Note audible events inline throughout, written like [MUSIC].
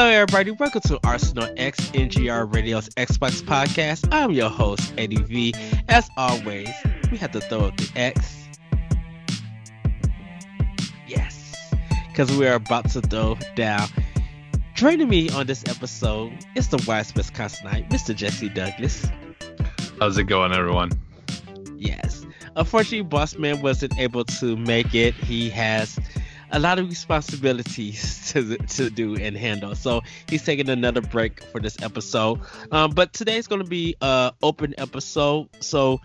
Hello, everybody. Welcome to Arsenal X NGR Radio's Xbox podcast. I'm your host, Eddie V. As always, we have to throw up the X. Yes, because we are about to throw down. Joining me on this episode is the wise Wisconsinite, Mr. Jesse Douglas. How's it going, everyone? Yes. Unfortunately, Boss Man wasn't able to make it. He has a lot of responsibilities [LAUGHS] to to do and handle. So he's taking another break for this episode. Um, but today's going to be a open episode. So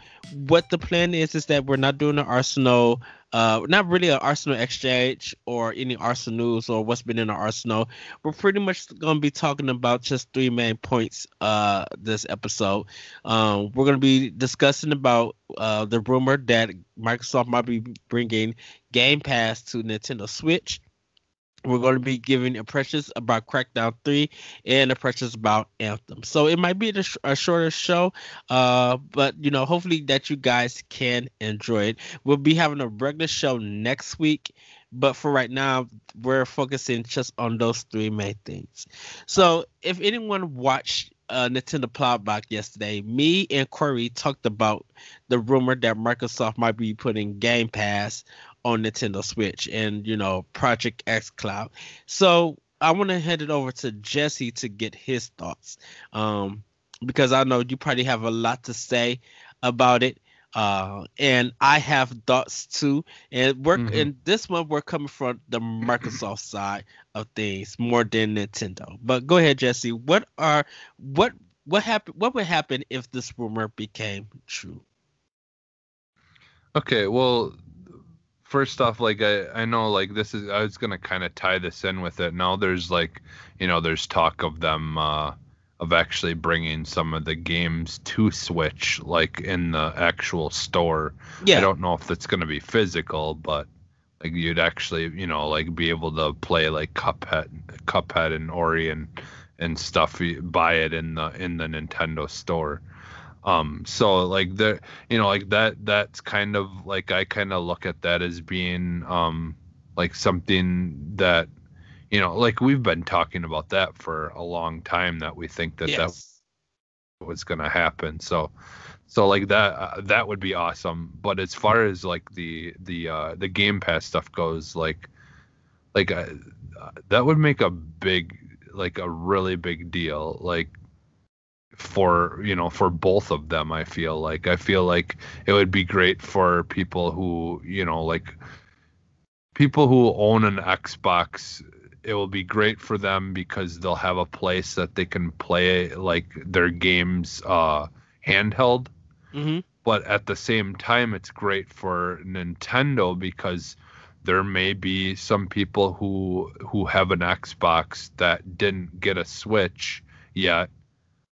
what the plan is is that we're not doing an Arsenal uh, not really an Arsenal exchange or any Arsenal news or what's been in the Arsenal. We're pretty much going to be talking about just three main points uh, this episode. Um, we're going to be discussing about uh, the rumor that Microsoft might be bringing Game Pass to Nintendo Switch. We're going to be giving impressions about Crackdown 3 and impressions about Anthem. So it might be a, sh- a shorter show, uh, but you know, hopefully that you guys can enjoy it. We'll be having a regular show next week, but for right now, we're focusing just on those three main things. So if anyone watched uh, Nintendo Plotbox yesterday, me and Corey talked about the rumor that Microsoft might be putting Game Pass on Nintendo Switch and you know Project X Cloud. So I want to hand it over to Jesse to get his thoughts, um, because I know you probably have a lot to say about it. Uh, and I have thoughts too. And work mm-hmm. and this one we're coming from the Microsoft [CLEARS THROAT] side of things more than Nintendo. But go ahead, Jesse. What are what what happened? What would happen if this rumor became true? Okay, well, first off, like I, I know like this is I was gonna kind of tie this in with it. Now there's like you know there's talk of them uh, of actually bringing some of the games to Switch like in the actual store. Yeah. I don't know if that's gonna be physical, but like you'd actually you know like be able to play like Cuphead, Cuphead and Ori and and stuff. Buy it in the in the Nintendo store. Um, so like the you know like that that's kind of like I kind of look at that as being um like something that you know like we've been talking about that for a long time that we think that yes. that was going to happen. So so like that uh, that would be awesome. But as far as like the the uh the Game Pass stuff goes, like like uh, that would make a big like a really big deal. Like for you know for both of them i feel like i feel like it would be great for people who you know like people who own an xbox it will be great for them because they'll have a place that they can play like their games uh handheld mm-hmm. but at the same time it's great for nintendo because there may be some people who who have an xbox that didn't get a switch yet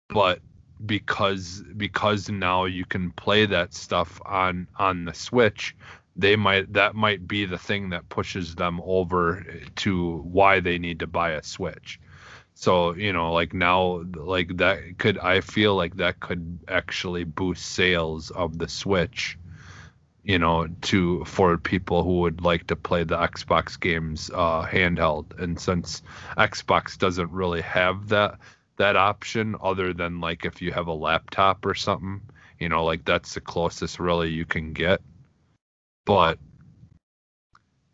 but because because now you can play that stuff on on the switch they might that might be the thing that pushes them over to why they need to buy a switch. So you know like now like that could i feel like that could actually boost sales of the switch you know to for people who would like to play the xbox games uh handheld. And since xbox doesn't really have that that option other than like if you have a laptop or something you know like that's the closest really you can get. But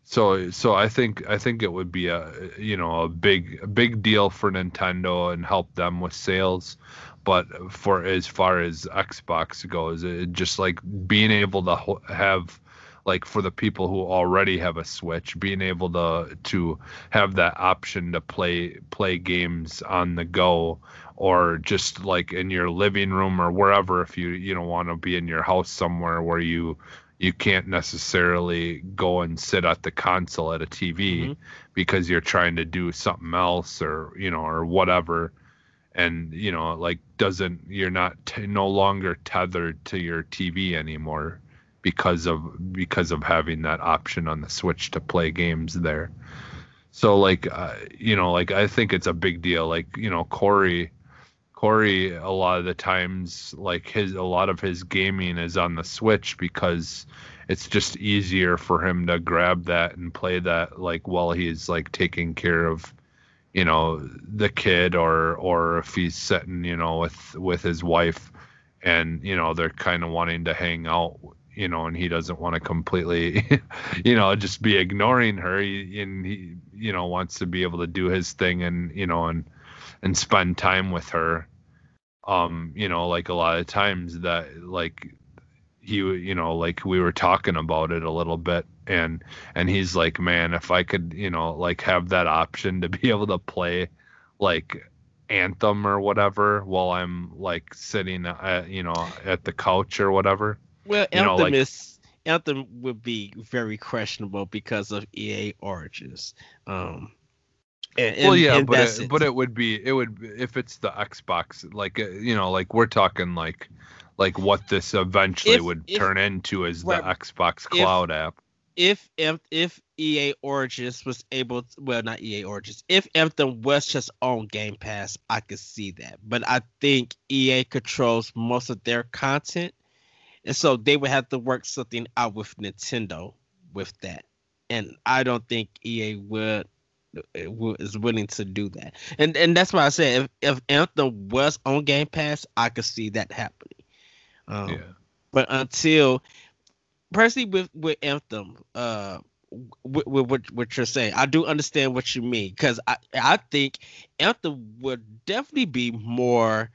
so so i think i think it would be a you know a big a big deal for nintendo and help them with sales. But for as far as xbox goes it just like being able to have like for the people who already have a switch being able to to have that option to play play games on the go or just like in your living room or wherever if you you know want to be in your house somewhere where you you can't necessarily go and sit at the console at a TV mm-hmm. because you're trying to do something else or you know or whatever and you know like doesn't you're not t- no longer tethered to your TV anymore because of because of having that option on the Switch to play games there. So like uh, you know like I think it's a big deal. Like you know Corey Corey a lot of the times like his a lot of his gaming is on the Switch because it's just easier for him to grab that and play that like while he's like taking care of you know the kid or or if he's sitting you know with with his wife and you know they're kind of wanting to hang out you know and he doesn't want to completely [LAUGHS] you know just be ignoring her. He, and he you know wants to be able to do his thing and you know and and spend time with her. Um you know like a lot of times that like he you know like we were talking about it a little bit. And and he's like man if i could you know like have that option to [LAUGHS] be able to play like anthem or whatever while i'm like sitting at you know at the couch or whatever well you know, anthem like- is anthem would be very questionable because of ea origins um and, well yeah and but it, but it would be it would if it's the xbox like uh, you know like we're talking like like what this eventually If- would if- turn into is the xbox cloud app. if if if EA Origins was able to, well not EA Origins if Anthem was just on Game Pass I could see that. But I think EA controls most of their content and so they would have to work something out with Nintendo with that. And I don't think EA would uh, will- is willing to do that. And and that's why I said if, if Anthem was on Game Pass I could see that happening. Um, yeah. but until personally with with anthem uh with, with what what you're saying i do understand what you mean. Because i i think anthem would definitely be more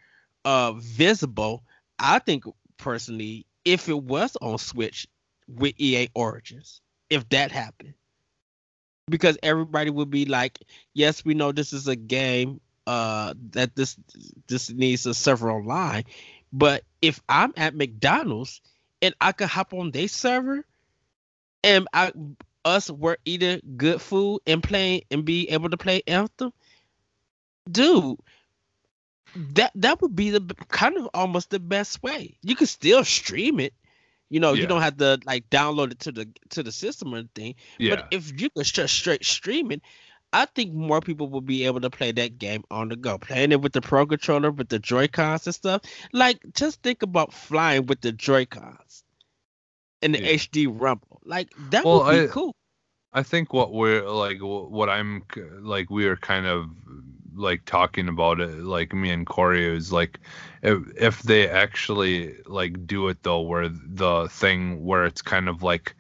uh visible. I think personally if it was on switch with ea origins if that happened. Because everybody would be like yes we know this is a game uh that this this needs a server online but if i'm at mcdonald's and I could hop on their server and I us were eating good food and playing and be able to play Anthem, dude, that that would be the kind of almost the best way. You could still stream it. You know, you don't have to like download it to the to the system or anything. yeah But if you could just straight stream it, I think more people will be able to play that game on the go. Playing it with the Pro controller, with the Joy Cons and stuff. Like, just think about flying with the Joy Cons and the Yeah. HD Rumble. Like, that Well, would be I- cool. I think what we're like, what I'm like, we are kind of like talking about it, like me and Corey is like, if, if they actually like do it though, where the thing where it's kind of like,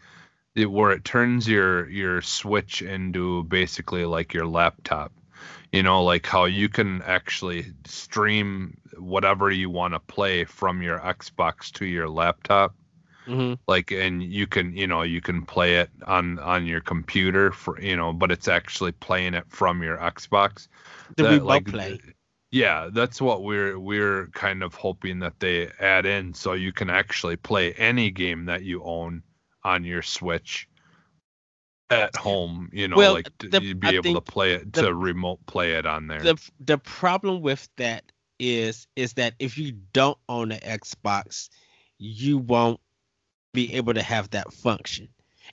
it, where it turns your your Switch into basically like your laptop, you know, like how you can actually stream whatever you want to play from your Xbox to your laptop hmm like and you can you know you can play it on on your computer for you know but it's actually playing it from your xbox. The That, remote like, play. yeah that's what we're we're kind of hoping that they add in so you can actually play any game that you own on your switch at home you know Well, like the- you'd be I able to play it the- to remote play it on there. The the problem with that is is that if you don't own an Xbox, you won't be able to have that function.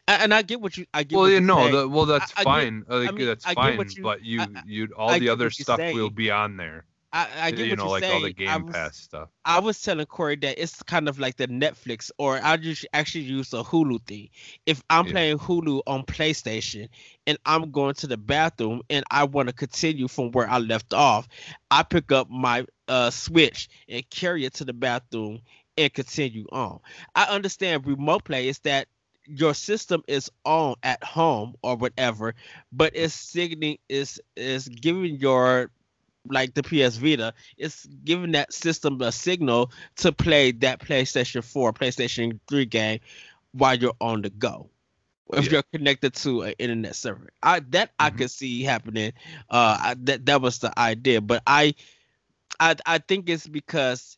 And, I get what you I get. well, you're no, the, well, that's I get- fine. Like, I mean, that's I fine. you- but you, you, all I the get other stuff will be on there. I, I get you what know, you're like saying. all the Game was- Pass stuff. I was telling Corey that it's kind of like the Netflix, or I just actually use a Hulu thing. If I'm Yeah. playing Hulu on PlayStation and I'm going to the bathroom and I want to continue from where I left off, I pick up my uh, Switch and carry it to the bathroom and continue on. I understand remote play is that your system is on at home or whatever, but it's signaling is is giving your like the PS Vita, it's giving that system a signal to play that PlayStation 4, PlayStation 3 game while you're on the go. If Yeah. you're connected to an internet server, I that I Mhm. could see happening. Uh, I, that that was the idea, but I, I, I think it's because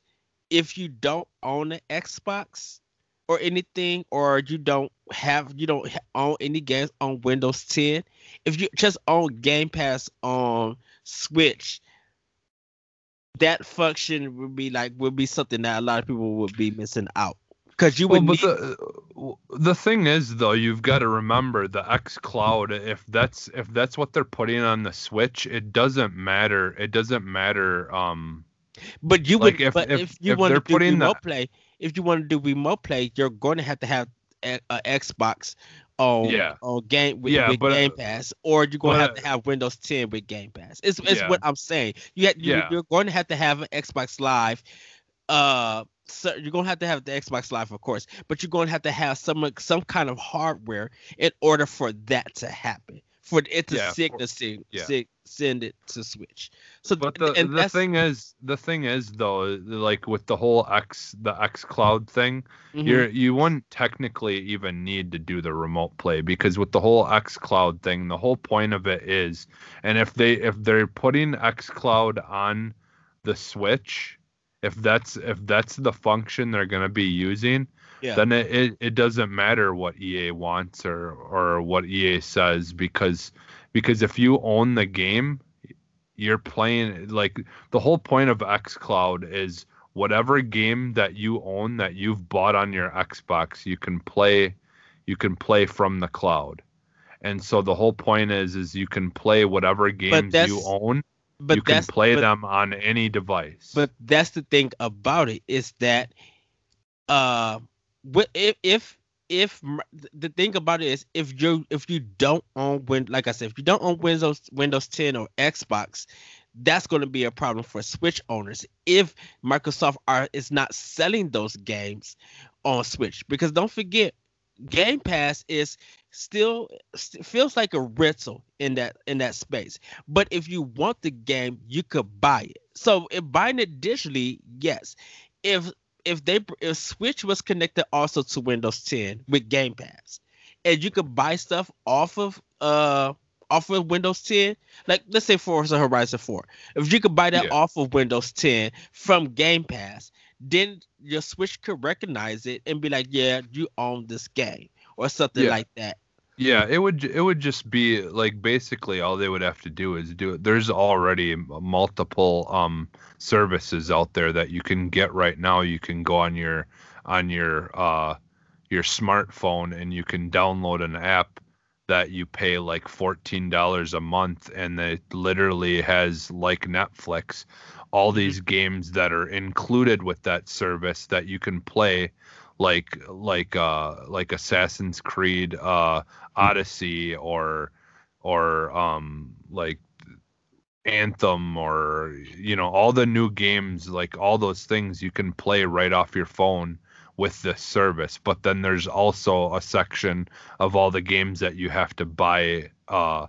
if you don't own an Xbox or anything, or you don't have you don't own any games on Windows 10, if you just own Game Pass on Switch, that function would be like would be something that a lot of people would be missing out because you Well, would but need, the the thing is though, you've got to remember the X Cloud. If that's if that's what they're putting on the Switch, it doesn't matter. It doesn't matter. Um, but you like, would if- but if- if, you if want to do the- remote play if you want to do remote play you're going to have to have a, a xbox on Yeah. on game with, Yeah, with but, uh, Game Pass, or you're gonna have to have Windows 10 with Game Pass. It's it's Yeah. what I'm saying. You you, Yeah. you're going to have to have an Xbox Live. Uh, so you're gonna have to have the Xbox Live, of course, but you're going to have to have some some kind of hardware in order for that to happen. For it to Yeah, to yeah. sig- send it to Switch. So But the and the thing is the thing is though like with the whole X the X Cloud thing Mhm. you're you wouldn't technically even need to do the remote play because with the whole X Cloud thing the whole point of it is and if they if they're putting X Cloud on the Switch if that's if that's the function they're going to be using Yeah. then it, it, it doesn't matter what EA wants or or what EA says because because if you own the game you're playing like the whole point of xCloud is whatever game that you own that you've bought on your Xbox you can play you can play from the cloud. And so the whole point is is you can play whatever games you own but you can play but, them on any device. But that's the thing about it is that uh if if if the thing about it is if you if you don't own win like I said if you don't own Windows Windows 10 or Xbox that's going to be a problem for Switch owners if Microsoft are is not selling those games on Switch because don't forget Game Pass is still st- feels like a rental in that in that space. But if you want the game, you could buy it. So if buying it digitally, yes. If if they if Switch was connected also to Windows 10 with Game Pass, and you could buy stuff off of uh off of Windows 10, like let's say Forza Horizon 4, if you could buy that Yeah. off of Windows 10 from Game Pass, then your Switch could recognize it and be like, yeah, you own this game or something Yeah. like that. Yeah, it would it would just be like basically all they would have to do is do it. There's already multiple um services out there that you can get right now. You can go on your on your uh your smartphone and you can download an app that you pay like $14 a month and it literally has like Netflix all these games that are included with that service that you can play like like uh like Assassin's Creed uh Odyssey or or um like Anthem or you know all the new games like all those things you can play right off your phone with this service. But then there's also a section of all the games that you have to buy uh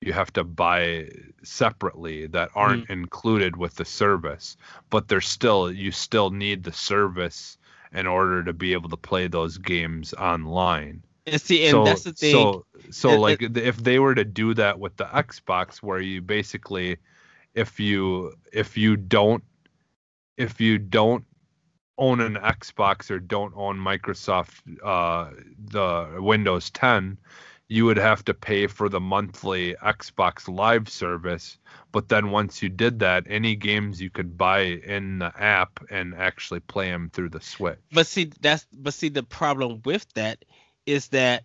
you have to buy separately that aren't included with the service. But there's still you still need the service in order to be able to play those games online see, and so, that's the thing. So, so It- like if they were to do that with the Xbox, where you basically, if you if you don't if you don't own an Xbox or don't own Microsoft uh, the Windows 10, you would have to pay for the monthly Xbox Live service. But then once you did that, any games you could buy in the app and actually play them through the Switch. but see, that's but see the problem with that is that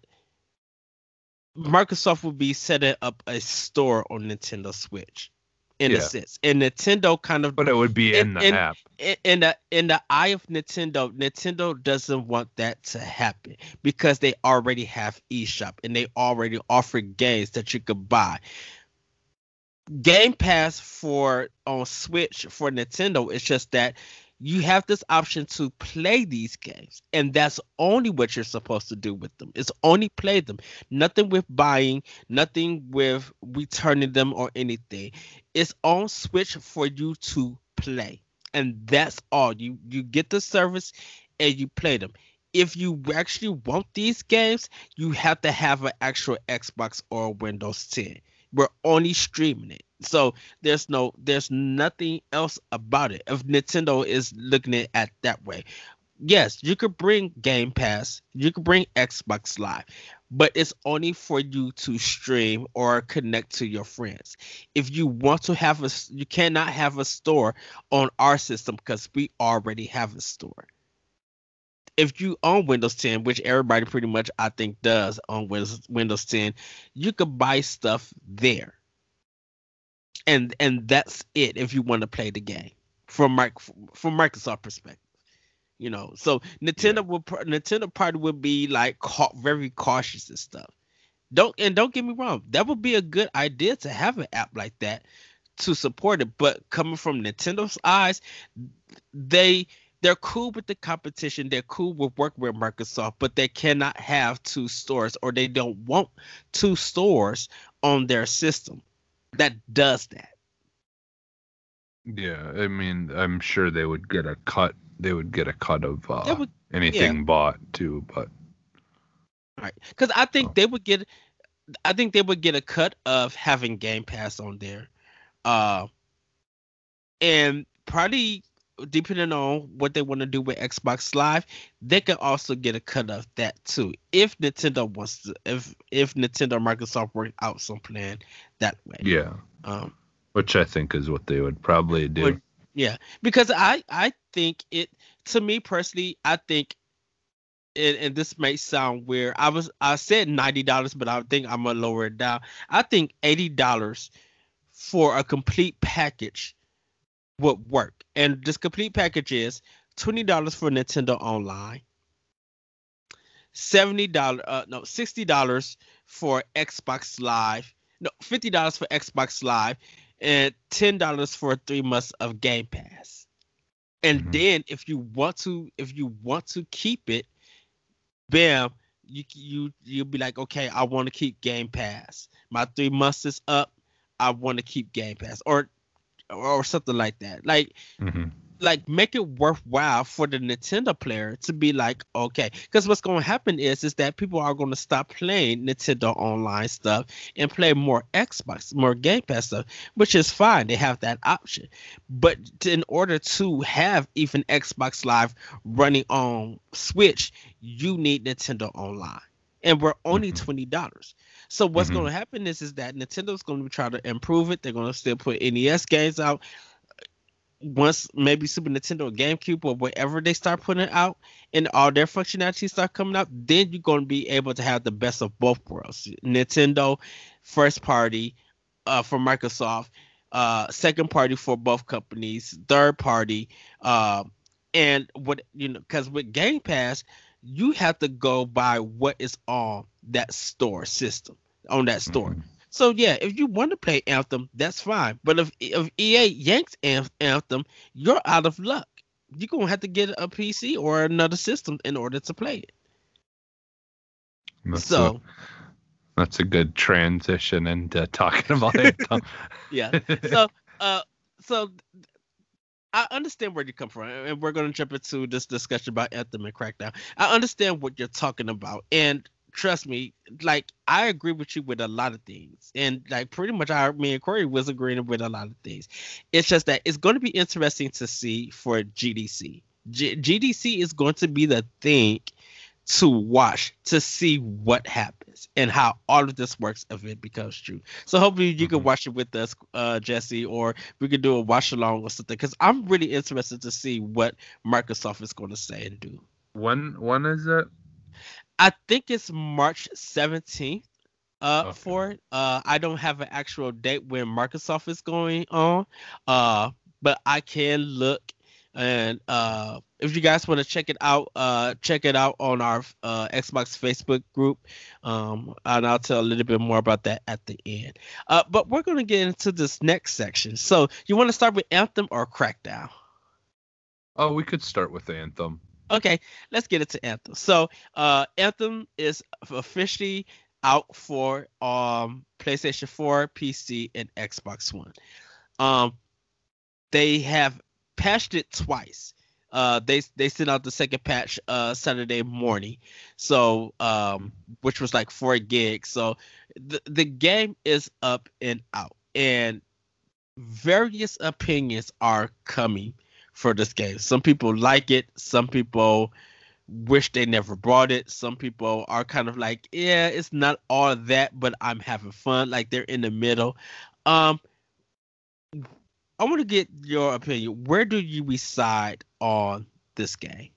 Microsoft will be setting up a store on Nintendo Switch, in a sense, and Nintendo kind of But it would be in And- the and- app. in in the in the eye of Nintendo, Nintendo doesn't want that to happen because they already have eShop and they already offer games that you could buy. Game Pass for on Switch for Nintendo is just that you have this option to play these games, and that's only what you're supposed to do with them. It's only play them. Nothing with buying, nothing with returning them or anything. It's on Switch for you to play. And that's all. You you get the service and you play them. If you actually want these games you have to have an actual xbox or windows 10 we're only streaming it. So there's no there's nothing else about it. If nintendo is looking at it that way yes you could bring game pass you could bring xbox live but it's only for you to stream or connect to your friends. If you want to have a, you cannot have a store on our system because we already have a store. If you own windows 10 which everybody pretty much i think does on windows, windows 10 you could buy stuff there. And and that's it if you want to play the game from Mic- from microsoft perspective You know, so Nintendo yeah. will Nintendo probably would be like ca- very cautious and stuff. Don't and don't get me wrong, that would be a good idea to have an app like that to support it. But coming from Nintendo's eyes, they they're cool with the competition. They're cool with working with Microsoft, but they cannot have two stores or they don't want two stores on their system that does that. Yeah, I mean, I'm sure they would get a cut. They would get a cut of uh, would, anything yeah. bought too, but right because I think oh. they would get. I think they would get a cut of having Game Pass on there, uh, and probably depending on what they want to do with Xbox Live, they can also get a cut of that too. If Nintendo wants to, if if Nintendo Microsoft work out some plan that way. Yeah. Um, which I think is what they would probably do. Yeah, because I I think it to me personally, I think. And, and this may sound weird. I was I said ninety dollars, but I think I'm gonna lower it down. I think eighty dollars for a complete package would work. And this complete package is twenty dollars for Nintendo Online, seventy dollars, uh, no, sixty dollars for Xbox Live, no, fifty dollars for Xbox Live, and ten dollars for three months of Game Pass. And mm-hmm. then if you want to, if you want to keep it, bam, you you you'll be like, okay, I want to keep Game Pass. My three months is up. I want to keep Game Pass, or or something like that. Like, mm-hmm. Like make it worthwhile for the Nintendo player to be like, okay, because what's going to happen is is that people are going to stop playing Nintendo online stuff and play more Xbox, more Game Pass stuff, which is fine. They have that option, but in order to have even Xbox Live running on Switch, you need Nintendo Online, and we're only mm-hmm. twenty dollars. So what's mm-hmm. going to happen is is that Nintendo's going to try to improve it. They're going to still put NES games out. Once maybe Super Nintendo or GameCube or whatever they start putting out and all their functionality start coming out, then you're going to be able to have the best of both worlds. Nintendo first party uh, for Microsoft, uh, second party for both companies, third party, uh, and what you know, because with Game Pass, you have to go by what is on that store system on that store. Mm-hmm. So yeah, if you want to play Anthem, that's fine. But if if EA yanks Anthem, you're out of luck. You're gonna have to get a PC or another system in order to play it. That's so a, that's a good transition into [LAUGHS] talking about Anthem. [LAUGHS] yeah. [LAUGHS] So uh so I understand where you come from, and we're going to jump into this discussion about Anthem and Crackdown. I understand what you're talking about, and trust me, like I agree with you with a lot of things, and like pretty much, I me and Corey was agreeing with a lot of things. It's just that it's going to be interesting to see for GDC. G- GDC is going to be the thing to watch to see what happens and how all of this works if it becomes true. So hopefully you can mm-hmm. watch it with us, uh, Jesse, or we can do a watch along or something. Because I'm really interested to see what Microsoft is going to say and do. When when is it? I think it's March 17th. Uh, okay. for it. Uh, I don't have an actual date when Microsoft is going on. Uh, but I can look and uh, if you guys want to check it out, uh, check it out on our uh, Xbox Facebook group. Um, and I'll tell a little bit more about that at the end. Uh, but we're going to get into this next section. So, you want to start with Anthem or Crackdown? Oh, we could start with Anthem. Okay, let's get into Anthem. So, uh, Anthem is officially out for um, PlayStation 4, PC, and Xbox One. Um, they have patched it twice. Uh, they they sent out the second patch uh Saturday morning, so um, which was like four gigs. So the the game is up and out, and various opinions are coming for this game. Some people like it, some people wish they never brought it. Some people are kind of like, yeah, it's not all that, but I'm having fun. Like they're in the middle. Um, I want to get your opinion. Where do you reside on this game?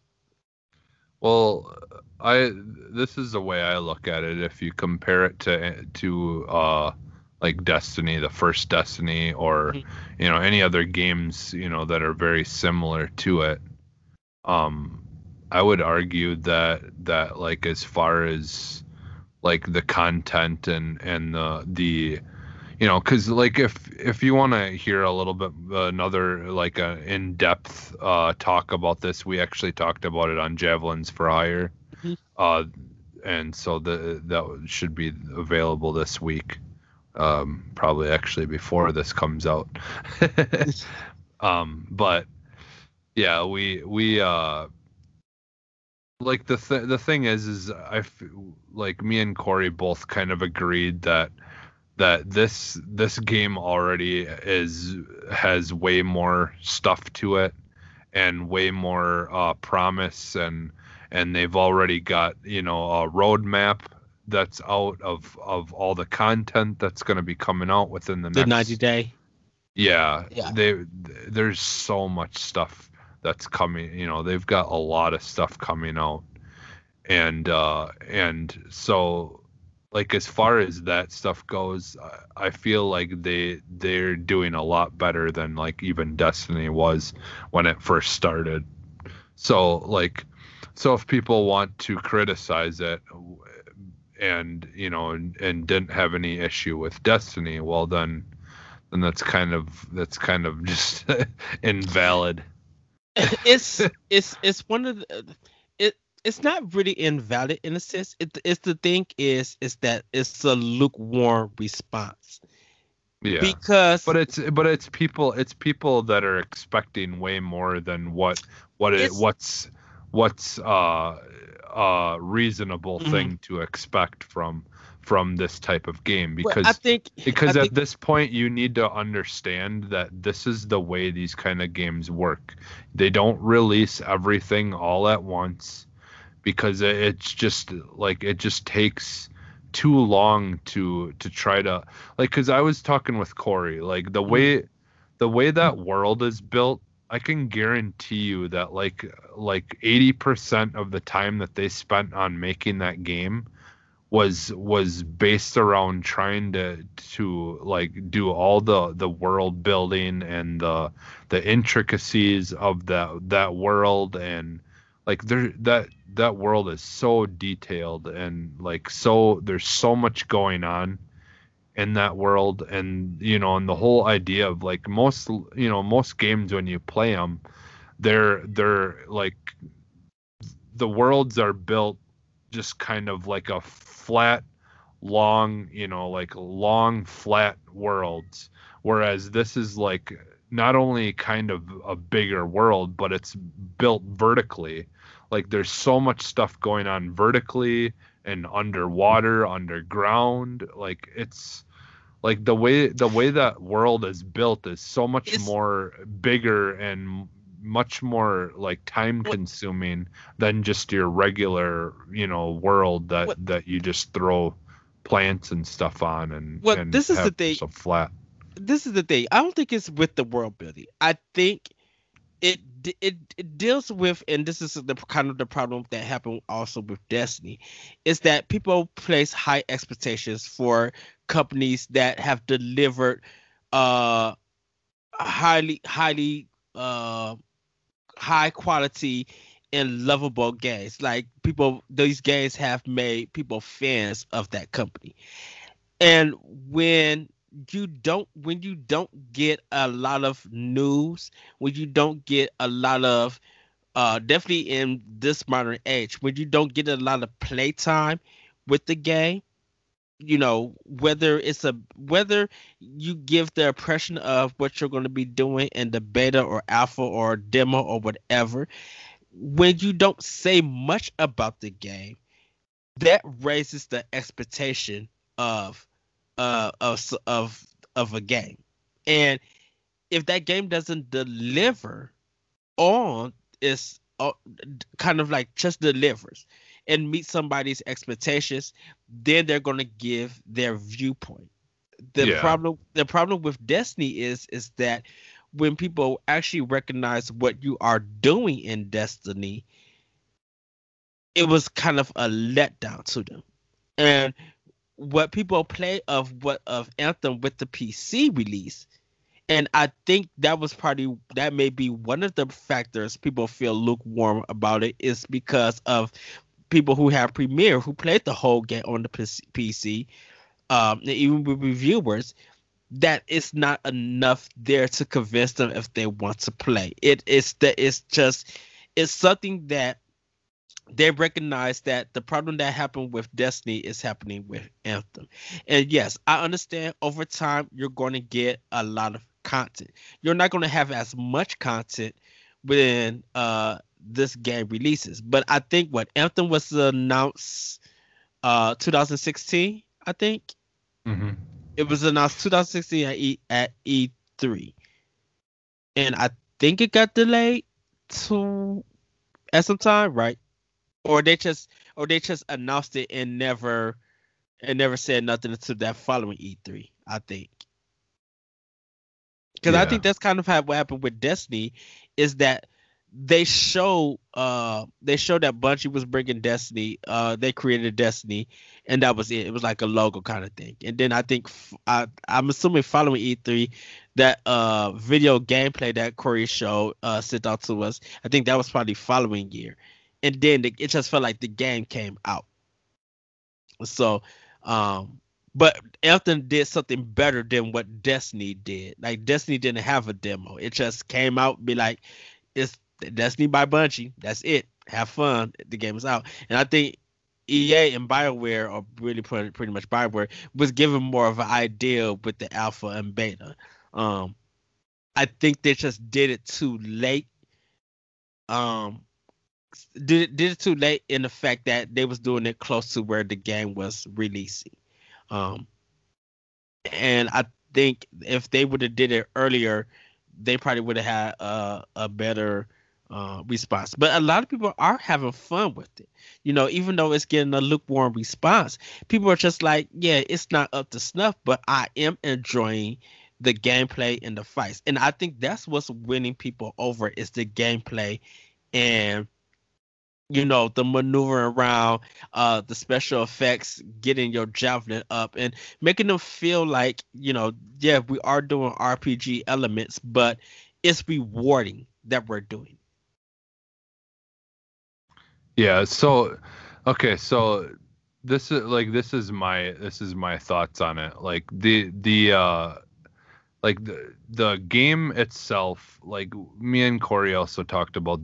Well, I this is the way I look at it. If you compare it to to uh like Destiny, the first Destiny, or mm-hmm. you know any other games you know that are very similar to it, um, I would argue that that like as far as like the content and and the the you know because like if if you want to hear a little bit another like a in-depth uh talk about this we actually talked about it on javelins for hire mm-hmm. uh and so the that should be available this week um probably actually before this comes out. [LAUGHS] Um but yeah we we uh like the th- the thing is is I f- like me and Corey both kind of agreed that that this this game already is has way more stuff to it and way more uh, promise and and they've already got you know a roadmap that's out of of all the content that's going to be coming out within the, the next 90 day yeah, yeah they there's so much stuff that's coming. You know, they've got a lot of stuff coming out, and uh, and so like as far as that stuff goes, I feel like they they're doing a lot better than like even Destiny was when it first started. So like, so if people want to criticize it, and you know, and, and didn't have any issue with Destiny, well then, then that's kind of that's kind of just [LAUGHS] invalid. [LAUGHS] it's it's it's one of the it it's not really invalid in a sense. It, it's the thing is is that it's a lukewarm response. Yeah. Because but it's but it's people it's people that are expecting way more than what what it what's what's uh uh reasonable mm-hmm. thing to expect from from this type of game because well, I think because I at think, this point you need to understand that this is the way these kind of games work. They don't release everything all at once because it's just like it just takes too long to to try to like cuz I was talking with Corey like the way the way that world is built I can guarantee you that like like 80% of the time that they spent on making that game was was based around trying to to like do all the the world building and the the intricacies of that that world. And like there that that world is so detailed and like so there's so much going on in that world and you know and the whole idea of like most you know most games when you play them they're they're like the worlds are built just kind of like a flat, long, you know, like long, flat worlds. Whereas this is like not only kind of a bigger world, but it's built vertically. Like there's so much stuff going on vertically and underwater, underground. Like it's like the way the way that world is built is so much it's, more bigger and much more like time consuming than just your regular you know world that what, that you just throw plants and stuff on and well and this is the thing so flat. This is the thing. I don't think it's with the world building. I think it it it deals with and this is the kind of the problem that happened also with destiny is that people place high expectations for companies that have delivered uh highly highly uh high quality and lovable games. Like people, these games have made people fans of that company. And when you don't, when you don't get a lot of news, when you don't get a lot of, uh, definitely in this modern age, when you don't get a lot of playtime with the game, you know whether it's a whether you give the impression of what you're going to be doing in the beta or alpha or demo or whatever when you don't say much about the game that raises the expectation of uh of of of a game. And if that game doesn't deliver on its uh, kind of like just delivers and meet somebody's expectations, then they're going to give their viewpoint. The yeah. problem the problem with Destiny is is that when people actually recognize what you are doing in Destiny, it was kind of a letdown to them. And what people play of what of Anthem with the PC release, and I think that was probably that may be one of the factors people feel lukewarm about it is because of people who have Premier who played the whole game on the PC, um, even with reviewers, that it's not enough there to convince them if they want to play. It is that it's just it's something that they recognize that the problem that happened with Destiny is happening with Anthem. And yes, I understand over time you're going to get a lot of content. You're not going to have as much content when uh this game releases. But I think what Anthem was announced uh 2016, I think. Mm-hmm. It was announced 2016 at, e, at E3. And I think it got delayed to at some time, right? Or they just or they just announced it and never and never said nothing until that following E3, I think. Because yeah. I think that's kind of how what happened with Destiny is that they show uh they showed that Bungie was bringing Destiny. Uh, they created Destiny, and that was it. It was like a logo kind of thing. And then I think I I'm assuming following E3 that uh video gameplay that Corey showed uh sent out to us. I think that was probably following year, and then the, it just felt like the game came out. So um but Elton did something better than what Destiny did. Like Destiny didn't have a demo. It just came out, be like, it's Destiny by Bungie. That's it. Have fun. The game is out. And I think EA and BioWare, or really pretty, pretty much BioWare, was given more of an idea with the alpha and beta. Um, I think they just did it too late. Um, did did it too late in the fact that they was doing it close to where the game was releasing. Um, and I think if they would have did it earlier, they probably would have had a, a better uh, response. But a lot of people are having fun with it. You know, even though it's getting a lukewarm response, people are just like, yeah, it's not up to snuff, but I am enjoying the gameplay and the fights. And I think that's what's winning people over is the gameplay and you know the maneuvering around uh the special effects getting your javelin up and making them feel like you know yeah we are doing rpg elements but it's rewarding that we're doing yeah so okay so this is like this is my this is my thoughts on it. Like the the uh like the the game itself like me and corey also talked about